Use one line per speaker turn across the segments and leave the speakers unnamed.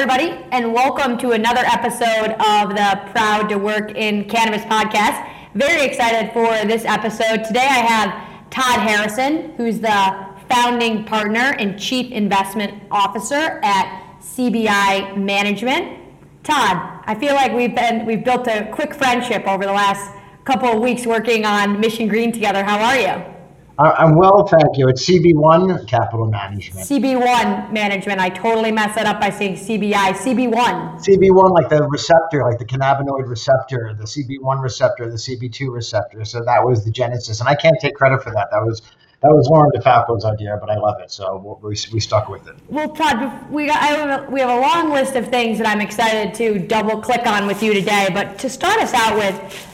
everybody, and welcome to another episode of the Proud to Work in Cannabis podcast. Very excited for this episode. Today I have Todd Harrison, who's the founding partner and chief investment officer at CBI Management. Todd, I feel like we've been we've built a quick friendship over the last couple of weeks working on Mission Green together. How are you?
I'm well, thank you. It's CB1 Capital Management.
CB1 Management. I totally messed that up by saying CBI. CB1.
CB1, like the receptor, like the cannabinoid receptor, the CB1 receptor, the CB2 receptor. So that was the genesis, and I can't take credit for that. That was that was Lauren DeFalco's idea, but I love it, so we, we stuck with it.
Well, Todd, we got, have a, we have a long list of things that I'm excited to double click on with you today. But to start us out with,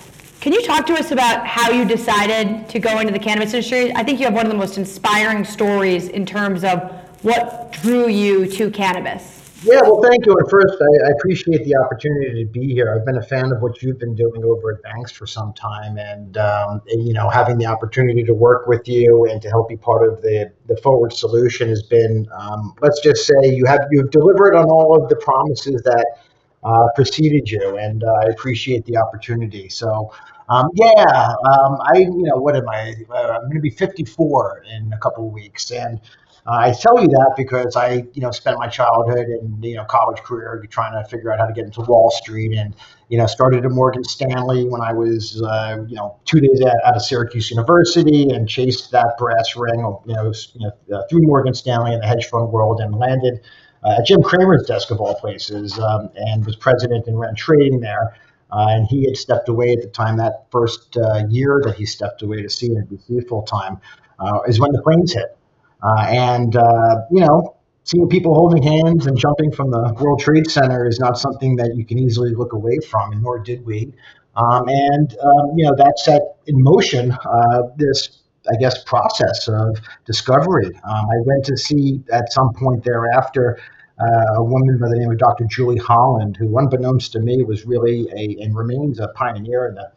can you talk to us about how you decided to go into the cannabis industry? I think you have one of the most inspiring stories in terms of what drew you to cannabis.
Yeah, well, thank you. And first, I, I, appreciate the opportunity to be here. I've been a fan of what you've been doing over at Vangst for some time, and, um, you know, having the opportunity to work with you and to help be part of the the forward solution has been, um, let's just say, you have you've delivered on all of the promises that uh, preceded you, and uh, I appreciate the opportunity. So. Um, yeah, um, I you know what am I? I'm going to be 54 in a couple of weeks, and uh, I tell you that because I, you know, spent my childhood and you know college career trying to figure out how to get into Wall Street, and you know started at Morgan Stanley when I was, uh, you know, two days out, of Syracuse University, and chased that brass ring, you know, you know uh, through Morgan Stanley in the hedge fund world, and landed uh, at Jim Cramer's desk of all places, um, and was president and ran trading there. Uh, and he had stepped away at the time. That first uh, year that he stepped away to CNBC full time uh, is when the planes hit. Uh, and, uh, you know, seeing people holding hands and jumping from the World Trade Center is not something that you can easily look away from, and nor did we. Um, and, um, you know, that set in motion uh, this, I guess, process of discovery. Um, I went to see at some point thereafter uh, a woman by the name of Dr. Julie Holland, who, unbeknownst to me, was really a and remains a pioneer in the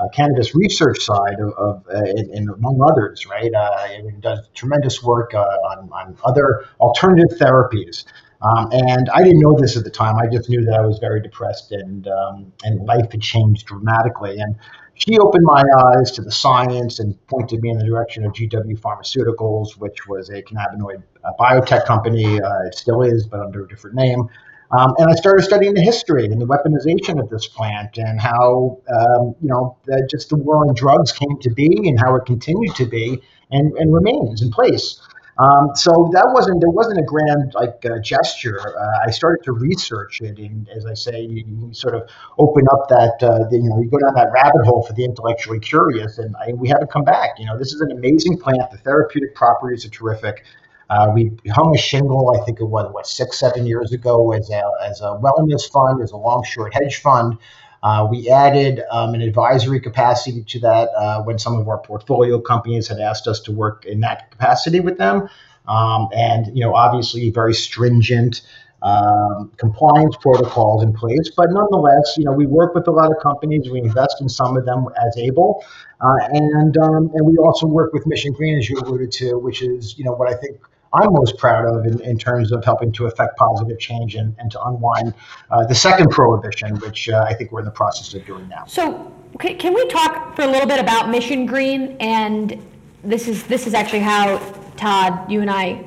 uh, cannabis research side of, of uh, and, and, among others, right? Uh, it does tremendous work uh, on, on other alternative therapies. Um, and I didn't know this at the time. I just knew that I was very depressed and um, and life had changed dramatically. And she opened my eyes to the science and pointed me in the direction of GW Pharmaceuticals, which was a cannabinoid uh, biotech company. Uh, it still is, but under a different name. Um, and I started studying the history and the weaponization of this plant and how, um, you know, just the war on drugs came to be and how it continued to be and, and remains in place. Um, so that wasn't there wasn't a grand like uh, gesture. Uh, I started to research it, and as I say, you, you sort of open up that uh, the, you know you go down that rabbit hole for the intellectually curious, and I, we haven't come back. You know, this is an amazing plant. The therapeutic properties are terrific. Uh, we hung a shingle, I think it was what six, seven years ago, as a as a wellness fund, as a long short hedge fund. Uh, we added um, an advisory capacity to that uh, when some of our portfolio companies had asked us to work in that capacity with them, um, and you know, obviously, very stringent. Um, compliance protocols in place, but nonetheless, you know, we work with a lot of companies. We invest in some of them as able, uh, and um, and we also work with Mission Green, as you alluded to, which is you know what I think I'm most proud of in, in terms of helping to affect positive change and, and to unwind uh, the second prohibition, which uh, I think we're in the process of doing now.
So, can we talk for a little bit about Mission Green? And this is this is actually how Todd, you and I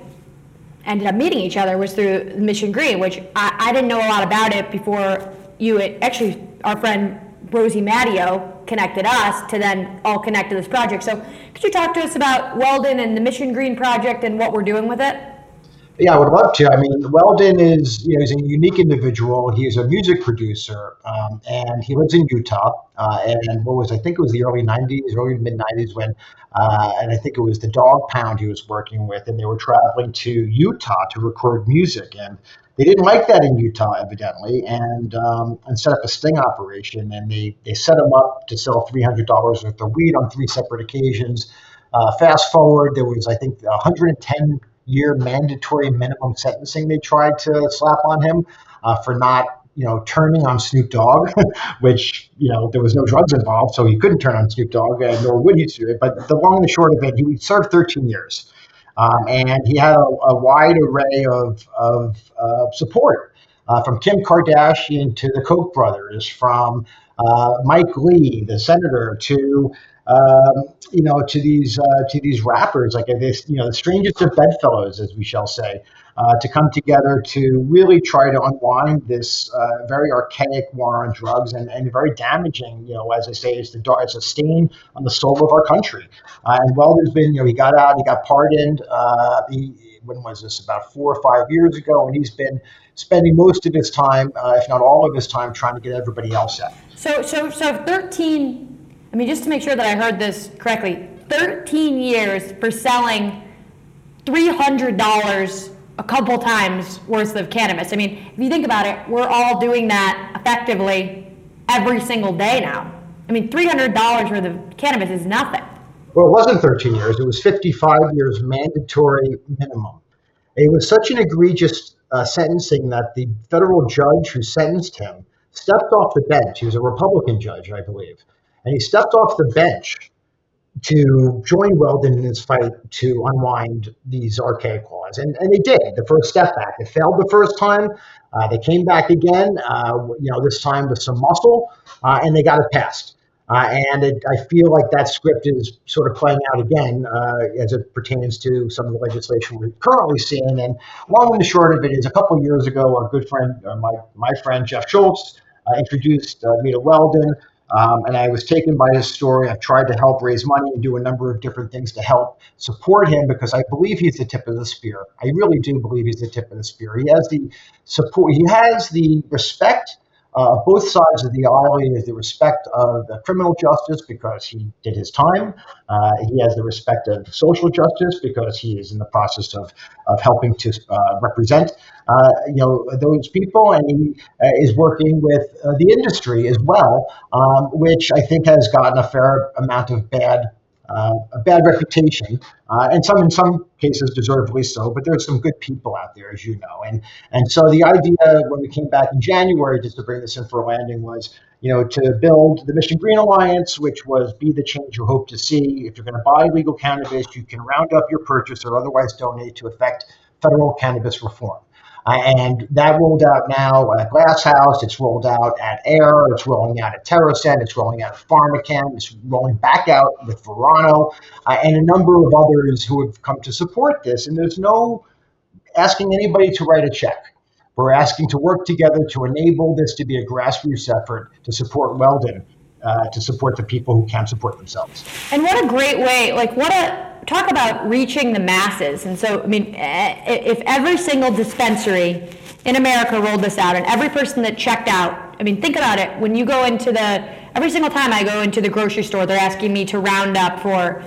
ended up meeting each other was through Mission Green, which I, I didn't know a lot about it before you. Actually, our friend Rosie Mattio connected us to then all connect to this project. So could you talk to us about Weldon and the Mission Green project and what we're doing with it?
Yeah, I would love to. I mean, Weldon is you know he's a unique individual. He's a music producer, um, and he lives in Utah. Uh, and what was I think it was the early '90s, early mid '90s when, uh, and I think it was the Dog Pound he was working with, and they were traveling to Utah to record music. And they didn't like that in Utah, evidently, and um, and set up a sting operation. And they they set them up to sell three hundred dollars worth of weed on three separate occasions. Uh, fast forward, there was I think 110 year mandatory minimum sentencing they tried to slap on him uh, for not you know turning on Snoop Dogg, which you know there was no drugs involved, so he couldn't turn on Snoop Dogg, and nor would he do it. But the long and the short of it, he served 13 years. Um, and he had a, a, wide array of, of uh, support. uh, from Kim Kardashian to the Koch brothers, from uh, Mike Lee, the senator, to um, you know, to these uh, to these rappers, like this, you know, the strangest of bedfellows, as we shall say, uh, to come together to really try to unwind this uh, very archaic war on drugs and, and very damaging, you know, as I say, it's the it's a stain on the soul of our country. Uh, and Weldon's been, you know, he got out, he got pardoned. Uh, he, when was this? About four or five years ago, and he's been spending most of his time, uh, if not all of his time, trying to get everybody else out.
So, so, so 13 I mean, just to make sure that I heard this correctly, 13 years for selling $300 a couple times worth of cannabis. I mean, if you think about it, we're all doing that effectively every single day now. I mean, $300 worth of cannabis is nothing.
Well, it wasn't 13 years, it was 55 years mandatory minimum. It was such an egregious uh, sentencing that the federal judge who sentenced him stepped off the bench. He was a Republican judge, I believe and he stepped off the bench to join Weldon in his fight to unwind these archaic laws. And, and they did the first step back. They failed the first time. Uh, they came back again, uh, you know, this time with some muscle, uh, and they got it passed. Uh, and it, I feel like that script is sort of playing out again uh, as it pertains to some of the legislation we're currently seeing. And long and the short of it is, a couple years ago, our good friend, uh, my my friend Jeff Schultz, introduced me to Weldon. Um, and I was taken by his story. I've tried to help raise money and do a number of different things to help support him because I believe he's the tip of the spear. I really do believe he's the tip of the spear. He has the support, he has the respect uh, both sides of the aisle. He has the respect of the criminal justice because he did his time. Uh, he has the respect of social justice because he is in the process of, of helping to uh, represent uh, you know those people, and he uh, is working with uh, the industry as well, um, which I think has gotten a fair amount of bad uh, a bad reputation, uh, and some in some cases deservedly so. But there's some good people out there, as you know, and and so the idea when we came back in January just to bring this in for a landing was, you know, to build the Mission Green Alliance, which was be the change you hope to see. If you're going to buy legal cannabis, you can round up your purchase or otherwise donate to effect federal cannabis reform. And that rolled out now at Glass House. It's rolled out at Ayr. It's rolling out at TerrAscend. It's rolling out at PharmaCann. It's rolling back out with Verano uh, and a number of others who have come to support this. And there's no asking anybody to write a check. We're asking to work together to enable this to be a grassroots effort to support Weldon, uh, to support the people who can't support themselves.
And what a great way, like, what a talk about reaching the masses. And so, I mean, eh, if every single dispensary in America rolled this out and every person that checked out, I mean, think about it. When you go into the, every single time I go into the grocery store, they're asking me to round up for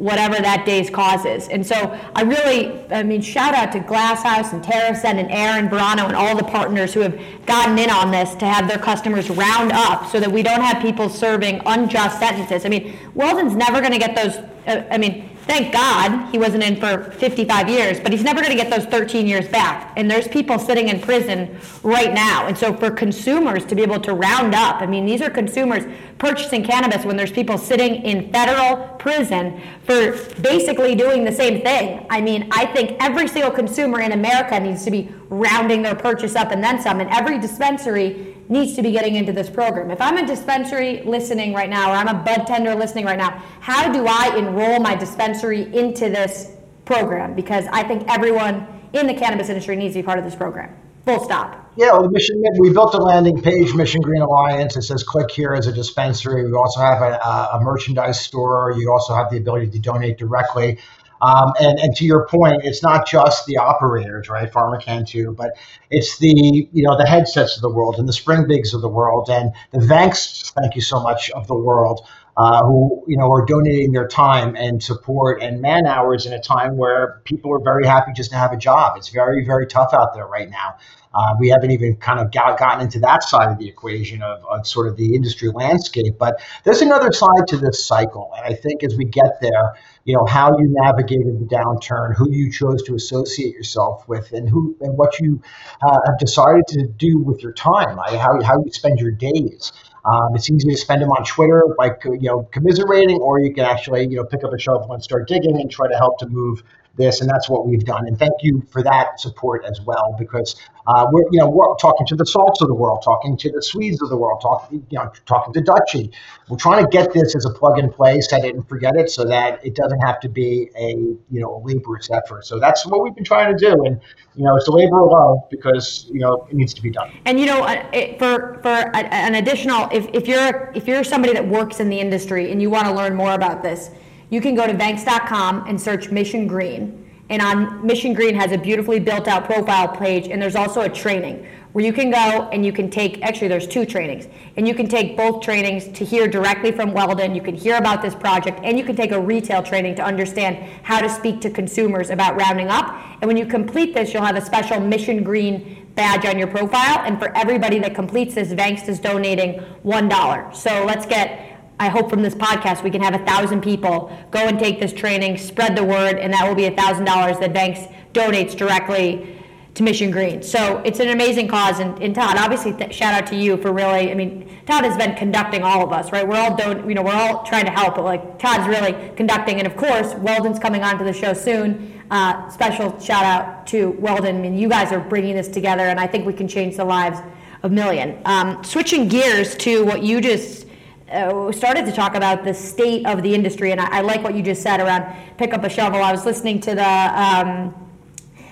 whatever that day's cause is. And so I really, I mean, shout out to Glass House and TerrAscend and Aaron Verano and all the partners who have gotten in on this to have their customers round up so that we don't have people serving unjust sentences. I mean, Weldon's never going to get those, uh, I mean, thank God he wasn't in for 55 years, but he's never going to get those 13 years back. And there's people sitting in prison right now. And so for consumers to be able to round up, I mean, these are consumers purchasing cannabis when there's people sitting in federal prison for basically doing the same thing. I mean, I think every single consumer in America needs to be rounding their purchase up and then some. And every dispensary needs to be getting into this program. If I'm a dispensary listening right now, or I'm a bud tender listening right now, how do I enroll my dispensary into this program? Because I think everyone in the cannabis industry needs to be part of this program. Full stop.
Yeah, well, Mission, we built a landing page, Mission Green Alliance. It says click here as a dispensary. We also have a, a merchandise store. You also have the ability to donate directly. Um, and, and to your point, it's not just the operators, right? PharmaCann too, but it's the you know the headsets of the world and the Springbigs of the world and the Vangst, thank you so much, of the world. Uh, who you know are donating their time and support and man hours in a time where people are very happy just to have a job. It's very very tough out there right now. Uh, we haven't even kind of got, gotten into that side of the equation of, of sort of the industry landscape. But there's another side to this cycle. And I think as we get there, you know, how you navigated the downturn, who you chose to associate yourself with, and who and what you uh, have decided to do with your time, like how, how you spend your days. Um, it's easy to spend them on Twitter, like you know, commiserating, or you can actually you know pick up a shovel and start digging and try to help to move this, and that's what we've done. And thank you for that support as well, because uh, we're you know we're talking to the salts of the world, talking to the Sweeds of the world, talking you know talking to Dutchie. We're trying to get this as a plug and play, set it and forget it, so that it doesn't have to be a you know a laborious effort. So that's what we've been trying to do, and you know it's a labor of love because you know it needs to be done.
And you know, uh, for for an additional, if, if you're if you're somebody that works in the industry and you want to learn more about this you can go to Vangst.com and search Mission Green. And on Mission Green has a beautifully built out profile page, and there's also a training where you can go and you can take actually there's two trainings. And you can take both trainings to hear directly from weldon. You can hear about this project and you can take a retail training to understand how to speak to consumers about rounding up. And when you complete this you'll have a special mission green badge on your profile. And for everybody that completes this Vangst is donating one dollar. So let's get I hope from this podcast we can have a thousand people go and take this training, spread the word, and that will be a thousand dollars that Vangst donates directly to Mission Green. So it's an amazing cause. And, and Todd, obviously, th- shout out to you for really. I mean, Todd has been conducting all of us, right? We're all don- you know, we're all trying to help, but like Todd's really conducting. And of course, Weldon's coming on to the show soon. Uh, special shout out to Weldon. I mean, you guys are bringing this together, and I think we can change the lives of million. Um, switching gears to what you just uh, started to talk about the state of the industry, and I, I, like what you just said around pick up a shovel. I was listening to the um,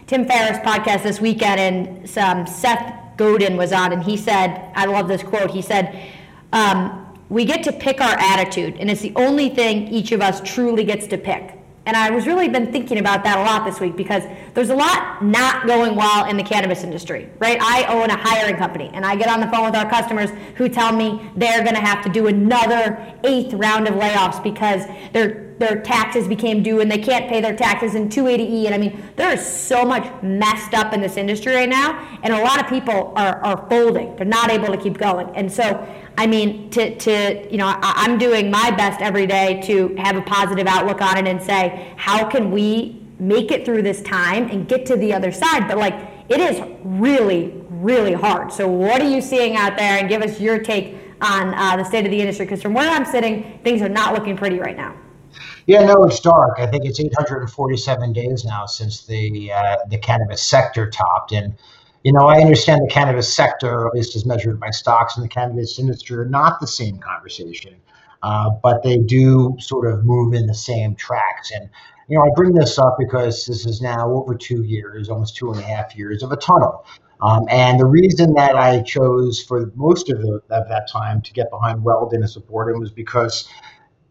Tim Ferriss podcast this weekend, and some Seth Godin was on, and he said, I love this quote. He said, um, "We get to pick our attitude, and it's the only thing each of us truly gets to pick." And I was really been thinking about that a lot this week because there's a lot not going well in the cannabis industry, right? I own a hiring company and I get on the phone with our customers who tell me they're going to have to do another eighth round of layoffs because their their taxes became due and they can't pay their taxes in 280E. And I mean, there is so much messed up in this industry right now, and a lot of people are, are folding. They're not able to keep going. And so I mean, to, to you know, I, am doing my best every day to have a positive outlook on it and say, how can we make it through this time and get to the other side? But like, it is really, really hard. So, what are you seeing out there? And give us your take on uh, the state of the industry, because from where I'm sitting, things are not looking pretty right now.
Yeah, no, it's dark. I think it's 847 days now since the uh, the cannabis sector topped, and you know, I understand the cannabis sector, at least as measured by stocks in the cannabis industry, are not the same conversation, uh, but they do sort of move in the same tracks. And, you know, I bring this up because this is now over two years, almost two and a half years of a tunnel. Um, and the reason that I chose for most of, the, of that time to get behind Weldon and support him was because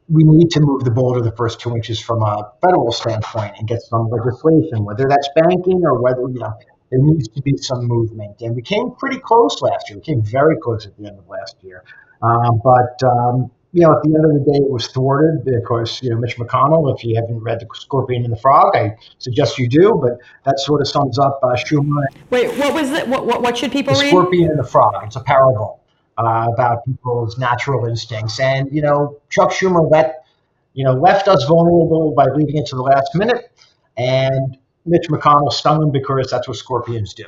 we need to move the to the first two inches from a federal standpoint and get some legislation, whether that's banking or whether, you know, there needs to be some movement. And we came pretty close last year. We came very close at the end of last year. Uh, but, um, you know, at the end of the day, it was thwarted because, you know, Mitch McConnell, if you haven't read The Scorpion and the Frog, I suggest you do, but that sort of sums up uh, Schumer.
Wait, what was it? What, what, what should people
the
read?
Scorpion and the Frog. It's a parable uh, about people's natural instincts. And, you know, Chuck Schumer let, you know, left us vulnerable by leaving it to the last minute. And Mitch McConnell stung him because that's what scorpions do.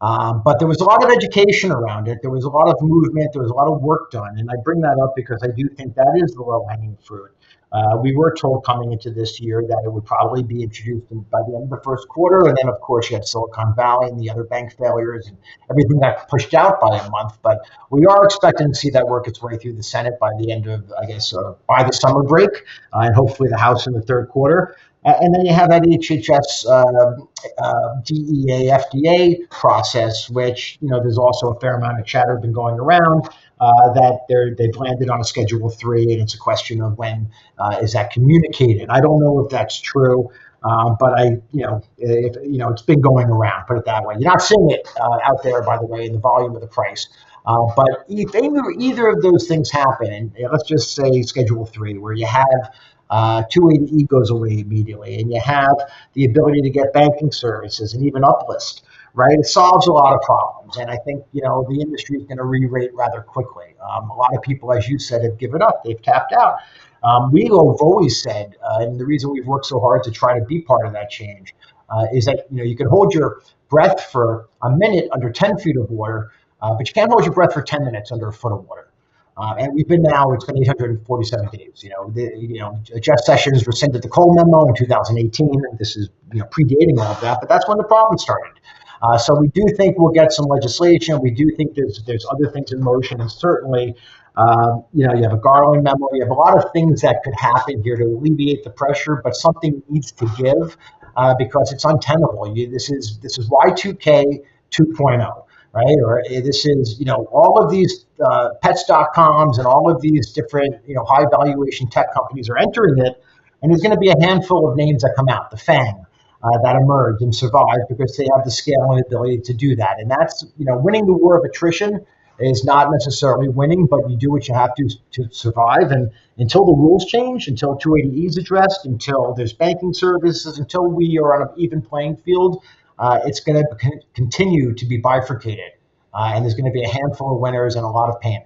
Um, but there was a lot of education around it. There was a lot of movement. There was a lot of work done. And I bring that up because I do think that is the low hanging fruit. Uh, we were told coming into this year that it would probably be introduced by the end of the first quarter. And then, of course, you had Silicon Valley and the other bank failures and everything got pushed out by a month. But we are expecting to see that work its way through the Senate by the end of, I guess, uh, by the summer break, uh, and hopefully the House in the third quarter. And then you have that HHS uh, uh, DEA FDA process, which you know there's also a fair amount of chatter been going around uh, that they're they've landed on a Schedule Three, and it's a question of when uh, is that communicated. I don't know if that's true. Um, but I, you know, if, you know, it's been going around. Put it that way. You're not seeing it uh, out there, by the way, in the volume of the price. Uh, but if either, either of those things happen, and let's just say Schedule Three, where you have uh, 280E goes away immediately, and you have the ability to get banking services and even uplist, right? It solves a lot of problems, and I think you know the industry is going to re-rate rather quickly. Um, a lot of people, as you said, have given up; they've tapped out. Um, we have always said, uh, and the reason we've worked so hard to try to be part of that change uh, is that you know you can hold your breath for a minute under 10 feet of water, uh, but you can't hold your breath for 10 minutes under a foot of water. Uh, and we've been now, it's been 847 days. You know, the, you know, Jeff Sessions rescinded the Cole memo in 2018. This is, you know, predating all of that, but that's when the problem started. Uh, so we do think we'll get some legislation. We do think there's there's other things in motion, and certainly, um, you know, you have a Garland memo. You have a lot of things that could happen here to alleviate the pressure, but something needs to give uh, because it's untenable. You, this is this is Y2K 2.0 right? Or eh, this is, you know, all of these uh, pets.coms and all of these different, you know, high valuation tech companies are entering it. And there's going to be a handful of names that come out, the FANG, uh, that emerge and survive because they have the scale and ability to do that. And that's, you know, winning the war of attrition is not necessarily winning, but you do what you have to to survive. And until the rules change, until 280E is addressed, until there's banking services, until we are on an even playing field, uh, it's going to continue to be bifurcated, uh, and there's going to be a handful of winners and a lot of pain.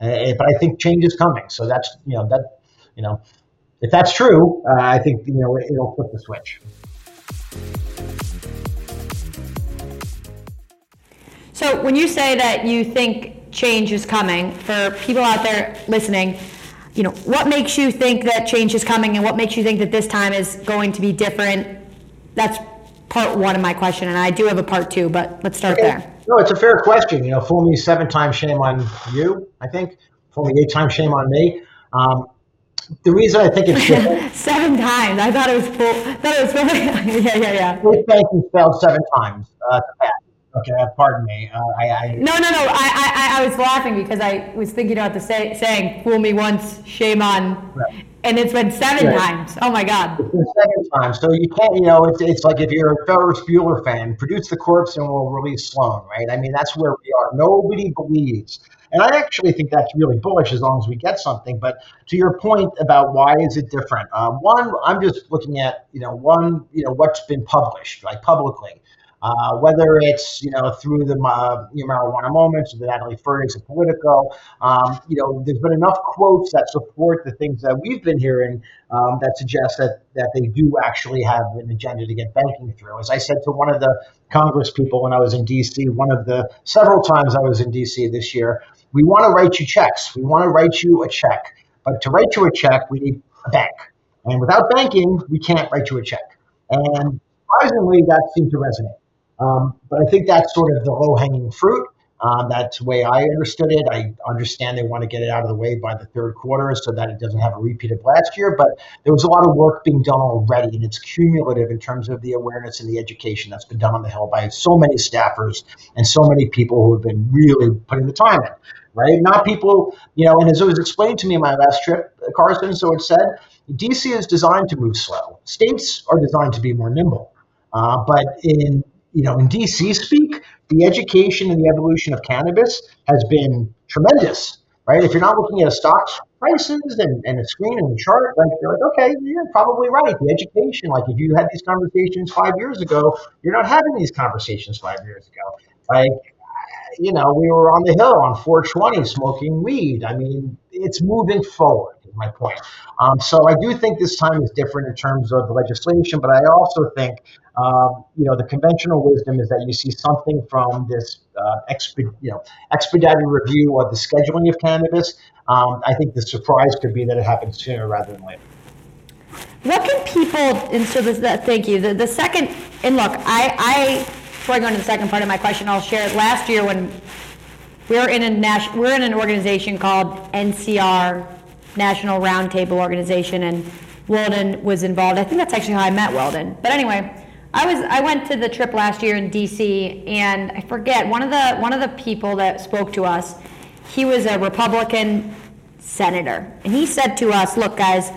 Uh, but I think change is coming. So that's you know that you know if that's true, uh, I think you know it'll flip the switch.
So when you say that you think change is coming, for people out there listening, you know, what makes you think that change is coming and what makes you think that this time is going to be different? That's part one of my question, and I do have a part two, but let's start okay. there.
No, it's a fair question. You know, fool me seven times, shame on you. I think fool me eight times, shame on me. Um, the reason I think it's
seven times. I thought it was full. Thought it was full. yeah, yeah, yeah.
Banking failed seven times. Uh, Okay, pardon me. Uh, I, I,
no, no, no. I, I, I was laughing because I was thinking about the say, saying "fool me once, shame on," right. and it's been seven right. times. Oh my God!
It's been seven times. So you can't, you know, it's, it's like if you're a Ferris Bueller fan, produce the corpse and we'll release Sloane, right? I mean, that's where we are. Nobody believes, and I actually think that's really bullish as long as we get something. But to your point about why is it different? Uh, one, I'm just looking at, you know, one, you know, what's been published, like publicly. Uh, whether it's you know through the uh, marijuana moments or the Natalie Fertigs of Politico, um, you know, there's been enough quotes that support the things that we've been hearing um, that suggest that that they do actually have an agenda to get banking through. As I said to one of the Congress people when I was in D.C., one of the several times I was in D.C. this year, we want to write you checks. We want to write you a check, but to write you a check, we need a bank, and without banking, we can't write you a check. And surprisingly, that seemed to resonate. Um, but I think that's sort of the low hanging fruit. Um, that's the way I understood it. I understand they want to get it out of the way by the third quarter so that it doesn't have a repeat of last year. But there was a lot of work being done already, and it's cumulative in terms of the awareness and the education that's been done on the Hill by so many staffers and so many people who have been really putting the time in. Right? Not people, you know, and as it was explained to me in my last trip, Karson, so it said, DC is designed to move slow. States are designed to be more nimble. Uh, but in you know, in DC speak, the education and the evolution of cannabis has been tremendous, right? If you're not looking at stock prices and, and a screen and a chart, like you're like, okay, you're probably right. The education, like if you had these conversations five years ago, you're not having these conversations five years ago. Like, you know, we were on the hill on 420 smoking weed. I mean, it's moving forward my point. Um, so I do think this time is different in terms of the legislation, but I also think, um, you know, the conventional wisdom is that you see something from this uh, you know, expedited review of the scheduling of cannabis. Um, I think the surprise could be that it happens sooner rather than later.
What can people, and so this, that, thank you. The, the second, and look, I, I, before I go into the second part of my question, I'll share it. Last year when we're in a we're in an organization called NCR National Roundtable Organization, and Weldon was involved. I think that's actually how I met Weldon. But anyway, I was I went to the trip last year in D.C. and I forget one of the one of the people that spoke to us. He was a Republican senator, and he said to us, "Look, guys,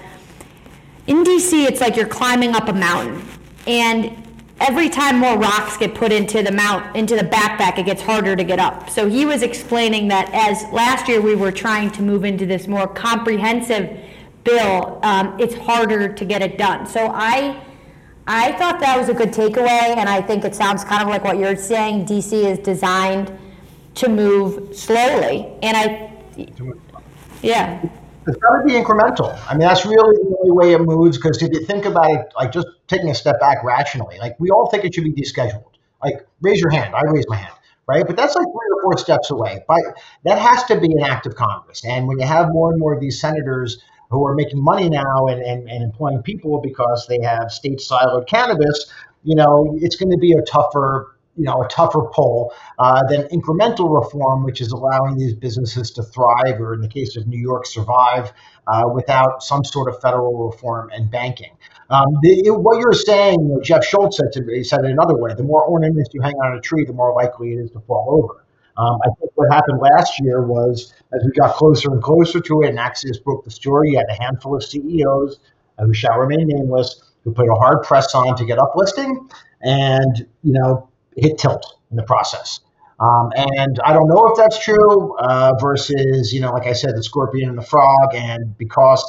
in D.C. it's like you're climbing up a mountain, and every time more rocks get put into the mount into the backpack it gets harder to get up. So he was explaining that as last year we were trying to move into this more comprehensive bill um, it's harder to get it done. So i i thought that was a good takeaway and i think it sounds kind of like what you're saying. Dc is designed to move slowly and i yeah
it's got to be incremental. I mean, that's really the only way it moves. Because if you think about it, like just taking a step back rationally, like we all think it should be descheduled. Like raise your hand. I raise my hand. right? But that's like three or four steps away. But that has to be an act of Congress. And when you have more and more of these senators who are making money now and, and, and employing people because they have state siloed cannabis, you know, it's going to be a tougher you know, a tougher pull uh, than incremental reform, which is allowing these businesses to thrive, or in the case of New York, survive uh, without some sort of federal reform and banking. Um, the, what you're saying, you know, Jeff Schultz said to me, said it another way: the more ornaments you hang on a tree, the more likely it is to fall over. Um, I think what happened last year was as we got closer and closer to it, and Axios broke the story, you had a handful of CEOs uh, who shall remain nameless who put a hard press on to get uplisting, and you know hit tilt in the process. Um, and I don't know if that's true uh, versus, you know, like I said, the scorpion and the frog. And because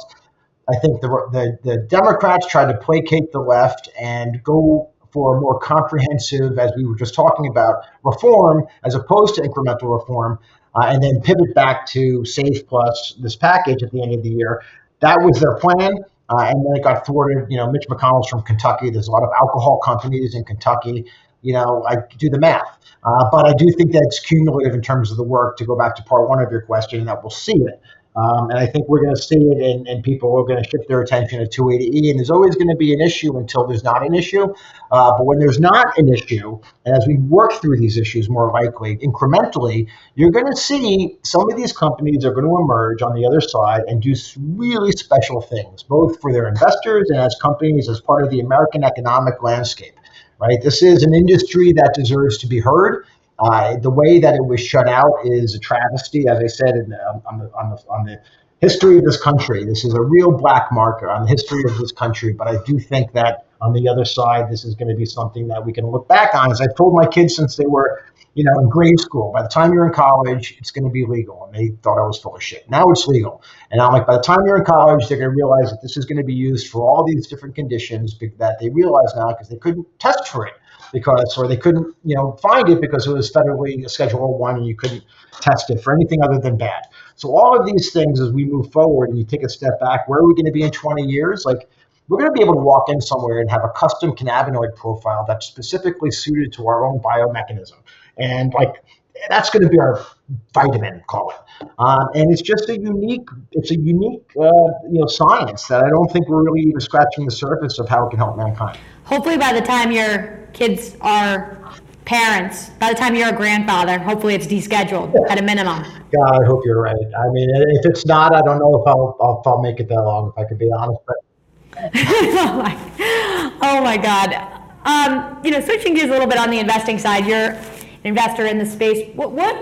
I think the, the, the Democrats tried to placate the left and go for a more comprehensive, as we were just talking about, reform as opposed to incremental reform, uh, and then pivot back to SAFE plus this package at the end of the year. That was their plan. Uh, and then it got thwarted. You know, Mitch McConnell's from Kentucky. There's a lot of alcohol companies in Kentucky you know, I do the math. Uh, but I do think that's cumulative in terms of the work to go back to part one of your question, that we'll see it. Um, and I think we're going to see it, and, and people are going to shift their attention to 280E. And there's always going to be an issue until there's not an issue. Uh, but when there's not an issue, and as we work through these issues more likely, incrementally, you're going to see some of these companies are going to emerge on the other side and do really special things, both for their investors and as companies as part of the American economic landscape right? This is an industry that deserves to be heard. Uh, the way that it was shut out is a travesty, as I said the, on, the, on, the, on the history of this country. This is a real black marker on the history of this country. But I do think that on the other side, this is going to be something that we can look back on. As I've told my kids since they were you know, in grade school. By the time you're in college, it's going to be legal. And they thought I was full of shit. Now it's legal. And I'm like, by the time you're in college, they're going to realize that this is going to be used for all these different conditions that they realize now because they couldn't test for it because, or they couldn't, you know, find it because it was federally Schedule One and you couldn't test it for anything other than bad. So all of these things, as we move forward and you take a step back, where are we going to be in 20 years? Like, we're going to be able to walk in somewhere and have a custom cannabinoid profile that's specifically suited to our own biomechanism and like that's going to be our vitamin, call it. Um, and it's just a unique, it's a unique, uh, you know, science that I don't think we're really even scratching the surface of how it can help mankind.
Hopefully, by the time your kids are parents, by the time you're a grandfather, hopefully it's descheduled yeah. at a minimum.
God, I hope you're right. I mean, if it's not, I don't know if I'll, if I'll make it that long, if I could be honest. But
oh, my, oh my God. Um, you know, switching gears a little bit on the investing side, you're investor in the space. What, what,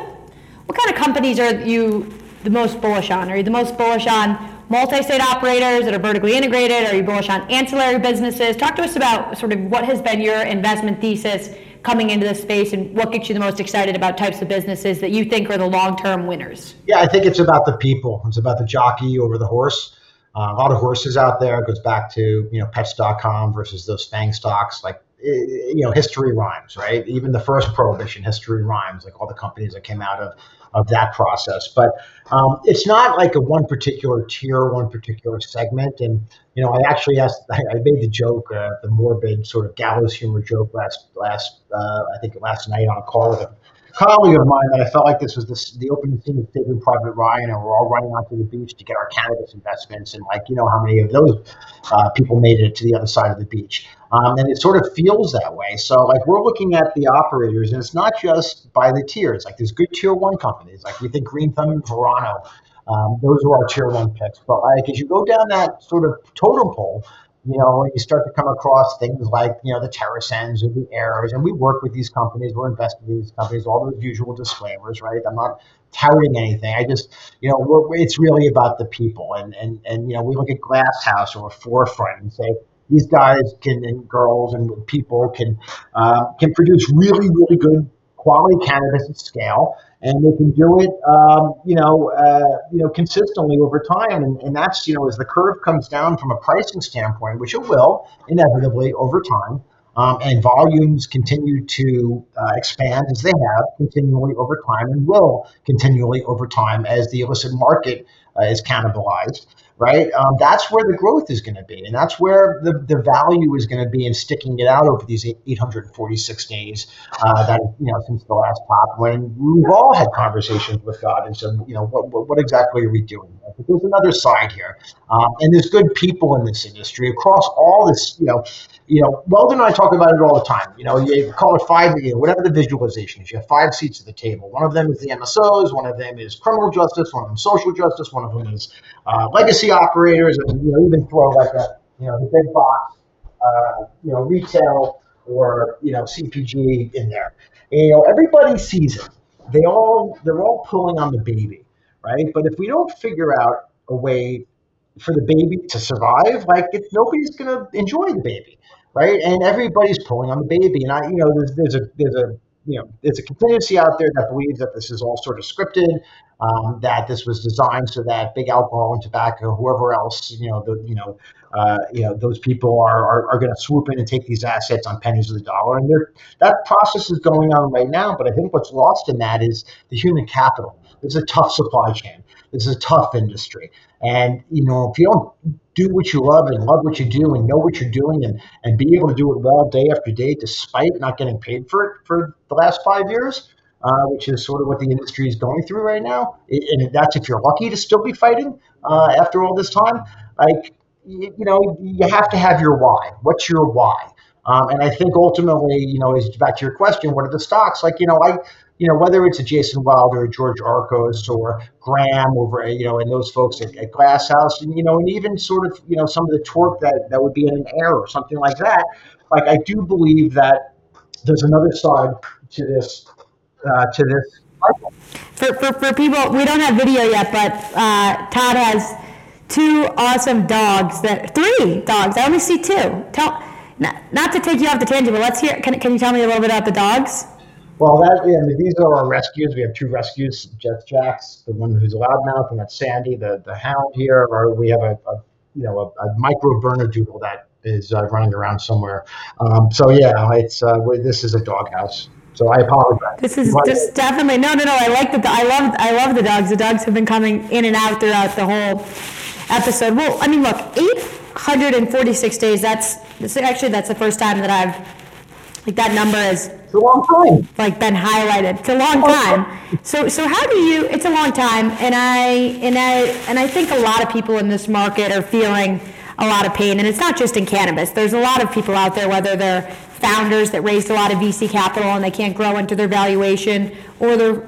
what kind of companies are you the most bullish on? Are you the most bullish on multi-state operators that are vertically integrated? Are you bullish on ancillary businesses? Talk to us about sort of what has been your investment thesis coming into this space and what gets you the most excited about types of businesses that you think are the long-term winners?
Yeah, I think it's about the people. It's about the jockey over the horse. Uh, a lot of horses out there. It goes back to you know pets.com versus those FANG stocks. Like you know, history rhymes, right? Even the first prohibition, history rhymes, like all the companies that came out of of that process. But um, it's not like a one particular tier, one particular segment. And you know, I actually asked, I, made the joke, uh, the morbid sort of gallows humor joke last last, uh, I think last night on a call with a colleague of mine that I felt like this was this, the opening scene of Saving Private Ryan, and we're all running onto the beach to get our cannabis investments, and like you know how many of those uh, people made it to the other side of the beach. Um, and it sort of feels that way. So, like, we're looking at the operators, and it's not just by the tiers. Like, there's good tier one companies. Like, we think Green Thumb and Verano, um, those are our tier one picks. But, like, as you go down that sort of totem pole, you know, you start to come across things like, you know, the TerrAscends or the Ayrs, and we work with these companies, we're investing in these companies, all those usual disclaimers, right? I'm not touting anything. I just, you know, it's really about the people. And, and, and, you know, we look at Glass House or Forefront and say, these guys can and girls and people can uh, can produce really really good quality cannabis at scale, and they can do it, um, you know, uh, you know, consistently over time. And, and that's, you know, as the curve comes down from a pricing standpoint, which it will inevitably over time, um, and volumes continue to uh, expand as they have continually over time, and will continually over time as the illicit market uh, is cannibalized right? Um, that's where the growth is going to be, and that's where the, the value is going to be in sticking it out over these 846 days uh, that you know since the last pop. When we've all had conversations with God and said, you know, what, what, what exactly are we doing? But there's another side here, um, and there's good people in this industry across all this. You know, you know, Weldon and I talk about it all the time. You know, you call it five, you know, whatever the visualization is. You have five seats at the table. One of them is the MSOs. One of them is criminal justice. One of them is social justice. One of them is uh, legacy operators, and you know, even throw like a you know the big box, uh, you know, retail or you know CPG in there. And, you know, everybody sees it. They all they're all pulling on the baby, right? But if we don't figure out a way for the baby to survive, like it, nobody's gonna enjoy the baby, right? And everybody's pulling on the baby. And I, you know, there's there's a there's a you know, there's a contingency out there that believes that this is all sort of scripted, um, that this was designed so that big alcohol and tobacco, whoever else, you know, the, you know, uh, you know, those people are, are, are going to swoop in and take these assets on pennies of the dollar. And that process is going on right now. But I think what's lost in that is the human capital. It's a tough supply chain. This is a tough industry. And, you know, if you don't do what you love and love what you do and know what you're doing and, and be able to do it well day after day despite not getting paid for it for the last five years, uh, which is sort of what the industry is going through right now. And that's if you're lucky to still be fighting uh, after all this time. Like, you, know, you have to have your why. What's your why? Um, and I think ultimately, you know, is back to your question, what are the stocks? Like, you know, I, you know, whether it's a Jason Wilder or George Archos, or Graham over, you know, and those folks at, at Glass House, and, you know, and even sort of, you know, some of the torque that, that would be in an Ayr or something like that. Like, I do believe that there's another side to this, uh, to this.
For, for, for people, we don't have video yet, but uh, Todd has two awesome dogs that, three dogs. I only see two. Tell, not, not to take you off the tangent, but let's hear, can, can you tell me a little bit about the dogs?
Well, that, yeah, these are our rescues. We have two rescues, Jet Jacks, the one who's loudmouth, and that's Sandy, the, the hound here. Or we have a, a you know, a, a micro Bernedoodle that is uh, running around somewhere. Um, so yeah, it's uh, this is a doghouse. So I apologize.
This is just definitely no, no, no. I like the I love I love the dogs. The dogs have been coming in and out throughout the whole episode. Well, I mean, look, 846 days. That's, that's actually that's the first time that I've like that number is
it's a long time.
Like been highlighted. It's a long time. So so how do you? It's a long time, and I and I and I think a lot of people in this market are feeling a lot of pain, and it's not just in cannabis. There's a lot of people out there, whether they're founders that raised a lot of VC capital and they can't grow into their valuation, or they're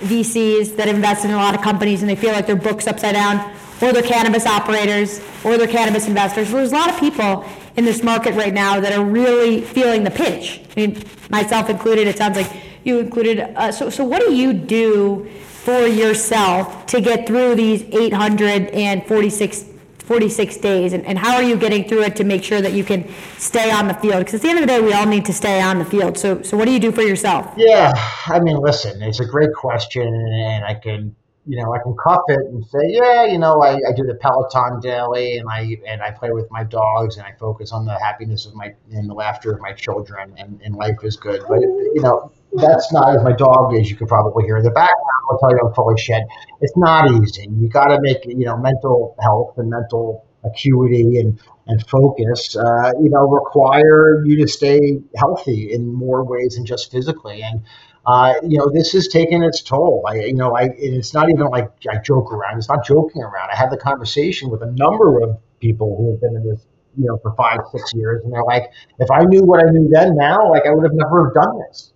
VCs that invest in a lot of companies and they feel like their book's upside down, or they're cannabis operators, or they're cannabis investors. There's a lot of people in this market right now that are really feeling the pinch. I mean, myself included. It sounds like you included. Uh, so, so what do you do for yourself to get through these 846 46 days and, and how are you getting through it to make sure that you can stay on the field because at the end of the day we all need to stay on the field so so what do you do for yourself
yeah i mean listen it's a great question and i can you know, I can cuff it and say, yeah, you know, I, I do the Peloton daily and I and I play with my dogs and I focus on the happiness of my and the laughter of my children and, and life is good. But you know, that's not as my dog is. You can probably hear in the background. I'll tell you, I'm fully shed. It's not easy. You got to make you know mental health and mental acuity and and focus, uh, you know, require you to stay healthy in more ways than just physically. And uh, you know, this has taken its toll. I, you know, I it's not even like I joke around. It's not joking around. I had the conversation with a number of people who have been in this, you know, for five, six years, and they're like, if I knew what I knew then, now, like I would have never have done this.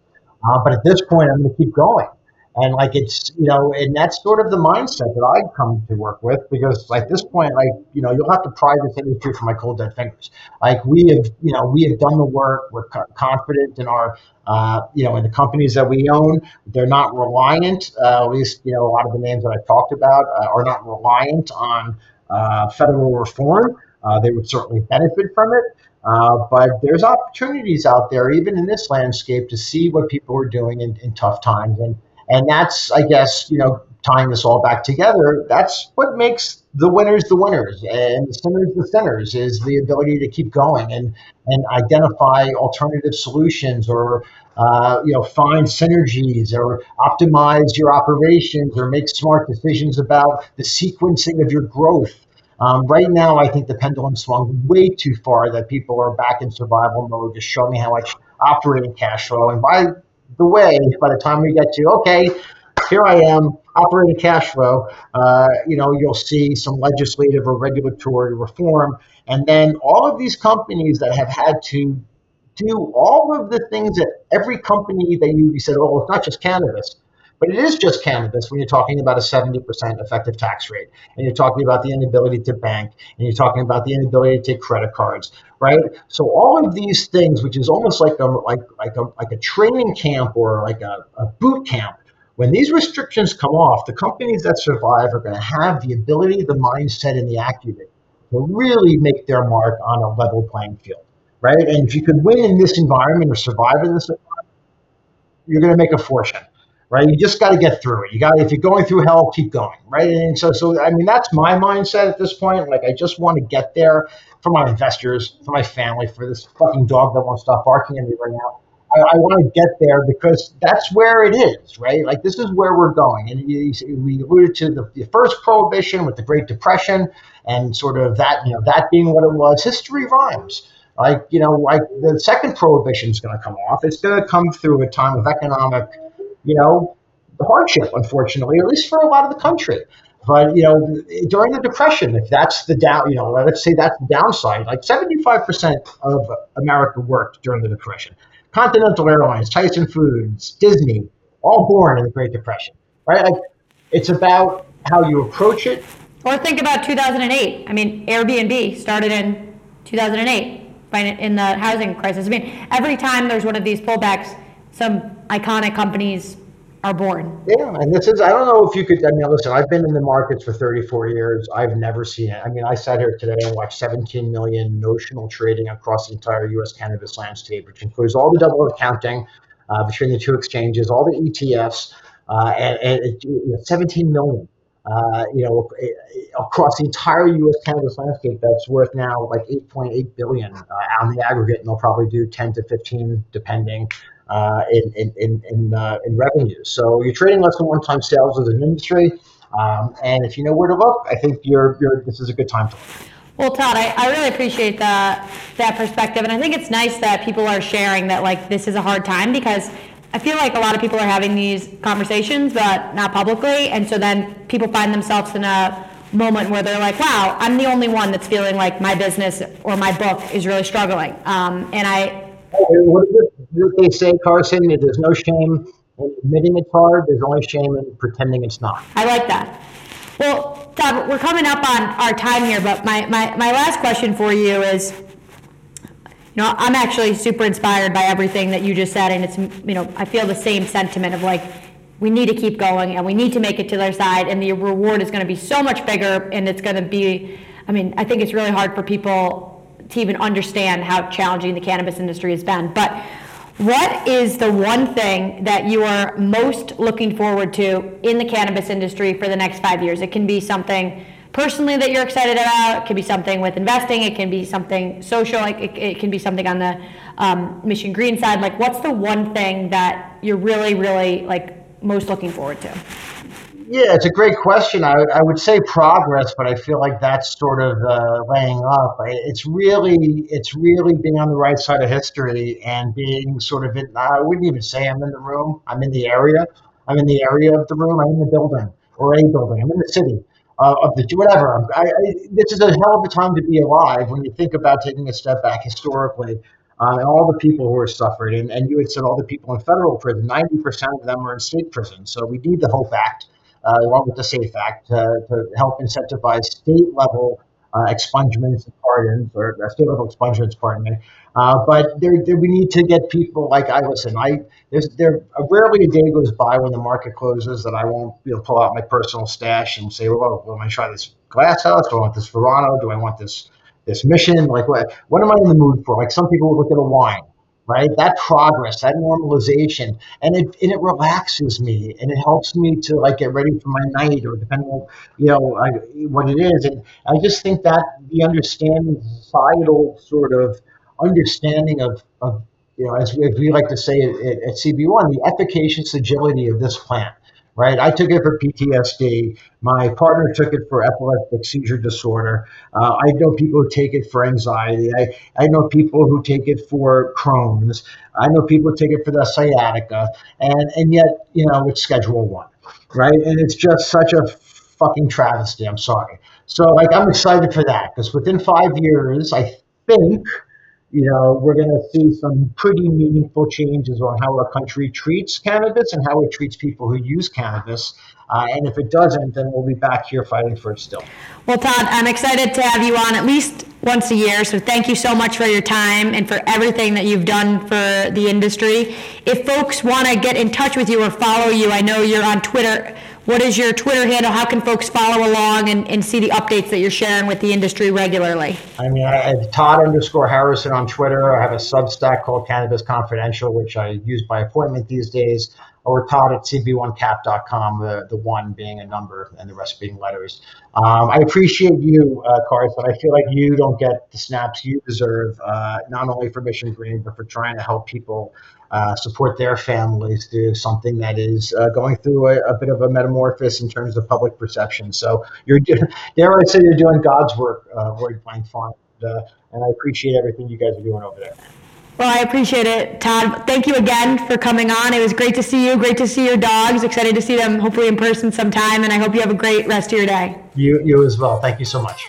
Uh, but at this point, I'm going to keep going. And like it's you know, and that's sort of the mindset that I come to work with because like this point, like you know, you'll have to pry this industry from my cold dead fingers. Like we have, you know, we have done the work. We're confident in our, uh, you know, in the companies that we own. They're not reliant. Uh, at least you know, a lot of the names that I talked about uh, are not reliant on uh, federal reform. Uh, they would certainly benefit from it. Uh, but there's opportunities out there, even in this landscape, to see what people are doing in, in tough times. And and that's, I guess, you know, tying this all back together, that's what makes the winners the winners and the sinners the sinners is the ability to keep going and and identify alternative solutions or uh, you know find synergies or optimize your operations or make smart decisions about the sequencing of your growth um, right now, I think the pendulum swung way too far that people are back in survival mode. Just show me how much operating cash flow. And by the way, by the time we get to, okay, here I am, operating cash flow, uh, you know, you'll see some legislative or regulatory reform. And then all of these companies that have had to do all of the things that every company that you, you said, oh, it's not just cannabis but it is just cannabis when you're talking about a 70% effective tax rate, and you're talking about the inability to bank, and you're talking about the inability to take credit cards, right? So all of these things, which is almost like a like like a like a training camp or like a, a boot camp, when these restrictions come off, the companies that survive are going to have the ability, the mindset, and the acumen to really make their mark on a level playing field, right? And if you could win in this environment or survive in this environment, you're going to make a fortune right? You just got to get through it. You got if you're going through hell, keep going, right? And so, so I mean, that's my mindset at this point. Like, I just want to get there for my investors, for my family, for this fucking dog that won't stop barking at me right now. I, I want to get there because that's where it is, right? Like, this is where we're going. And you, we alluded to the, the first prohibition with the Great Depression and sort of that, you know, that being what it was. History rhymes like you know like the second prohibition is going to come off it's going to come through a time of economic you know, the hardship, unfortunately, at least for a lot of the country. But you know, during the depression, if that's the down, you know, let's say that's the downside. Like seventy-five percent of America worked during the depression. Continental Airlines, Tyson Foods, Disney, all born in the Great Depression, right? Like, it's about how you approach it.
Or think about 2008. I mean, Airbnb started in 2008 in the housing crisis. I mean, every time there's one of these pullbacks, some iconic companies are born.
Yeah, and this is, I don't know if you could, I mean, listen, I've been in the markets for 34 years. I've never seen it. I mean, I sat here today and watched 17 million notional trading across the entire US cannabis landscape, which includes all the double accounting uh, between the two exchanges, all the ETFs, uh, and, and you know, 17 million. Uh, you know, across the entire U.S. cannabis landscape, that's worth now like 8.8 billion uh, on the aggregate, and they'll probably do 10 to 15 depending uh, in in in in, uh, in revenue. So you're trading less than one time sales as an industry, um, and if you know where to look, I think you're, you're this is a good time to look.
Well, Todd, I, I really appreciate that that perspective, and I think it's nice that people are sharing that like this is a hard time because I feel like a lot of people are having these conversations, but not publicly, and so then people find themselves in a moment where they're like, "Wow, I'm the only one that's feeling like my business or my book is really struggling," um, and I.
What is it? they say, Karson, there's no shame in admitting it's hard. There's only shame in pretending it's not.
I like that. Well, Todd, we're coming up on our time here, but my, my, my last question for you is, you know, I'm actually super inspired by everything that you just said, and it's, you know, I feel the same sentiment of like, we need to keep going and we need to make it to their side, and the reward is going to be so much bigger, and it's going to be, I mean, I think it's really hard for people to even understand how challenging the cannabis industry has been. But what is the one thing that you are most looking forward to in the cannabis industry for the next five years? It can be something personally that you're excited about. It can be something with investing. It can be something social. Like it, it can be something on the um, Mission Green side. Like, what's the one thing that you're really, really like most looking forward to?
Yeah, it's a great question. I, I would say progress, but I feel like that's sort of uh, laying up. It's really, it's really being on the right side of history and being sort of in. I wouldn't even say I'm in the room. I'm in the area. I'm in the area of the room. I'm in the building or a building. I'm in the city uh, of the whatever. I, I, this is a hell of a time to be alive when you think about taking a step back historically. Um, and all the people who are suffering, and, and you had said all the people in federal prison, 90% of them are in state prison. So we need the HOPE Act uh, along with the SAFE Act, to help incentivize state level uh, expungements and pardons, or uh, state level expungements, pardon me. Uh, but there, there, we need to get people like I listen. I there's there rarely a day goes by when the market closes that I won't you know, pull out my personal stash and say, well, well, am I try this glass house? Do I want this Verano? Do I want this this mission? Like what? What am I in the mood for? Like some people look at a wine right? That progress, that normalization, and it and it relaxes me and it helps me to like get ready for my night or depending on you know I, what it is. And I just think that the understanding societal sort of understanding of, of you know, as we, as we like to say at, at CB1, the efficacious agility of this plant right? I took it for PTSD. My partner took it for epileptic seizure disorder. Uh, I know people who take it for anxiety. I, I know people who take it for Crohn's. I know people who take it for the sciatica. And, and yet, you know, it's Schedule 1, right? And it's just such a fucking travesty. I'm sorry. So, like, I'm excited for that because within five years, I think – you know, we're going to see some pretty meaningful changes on how our country treats cannabis and how it treats people who use cannabis. Uh, and if it doesn't, then we'll be back here fighting for it still.
Well, Todd, I'm excited to have you on at least once a year. So thank you so much for your time and for everything that you've done for the industry. If folks want to get in touch with you or follow you, I know you're on Twitter what is your Twitter handle? How can folks follow along and, and see the updates that you're sharing with the industry regularly?
I mean, I have Todd underscore Harrison on Twitter. I have a Substack called Cannabis Confidential, which I use by appointment these days, or Todd at cb1cap.com, the, the one being a number and the rest being letters. Um, I appreciate you, uh, Karson. I feel like you don't get the snaps you deserve, uh, not only for Mission Green, but for trying to help people uh, support their families through something that is uh, going through a, a, bit of a metamorphosis in terms of public perception. So you're, dare I say, you're doing God's work, uh, Roy Blank Farm, and, uh, and I appreciate everything you guys are doing over there.
Well, I appreciate it, Todd. Thank you again for coming on. It was great to see you. Great to see your dogs. Excited to see them hopefully in person sometime. And I hope you have a great rest of your day.
You, you as well. Thank you so much.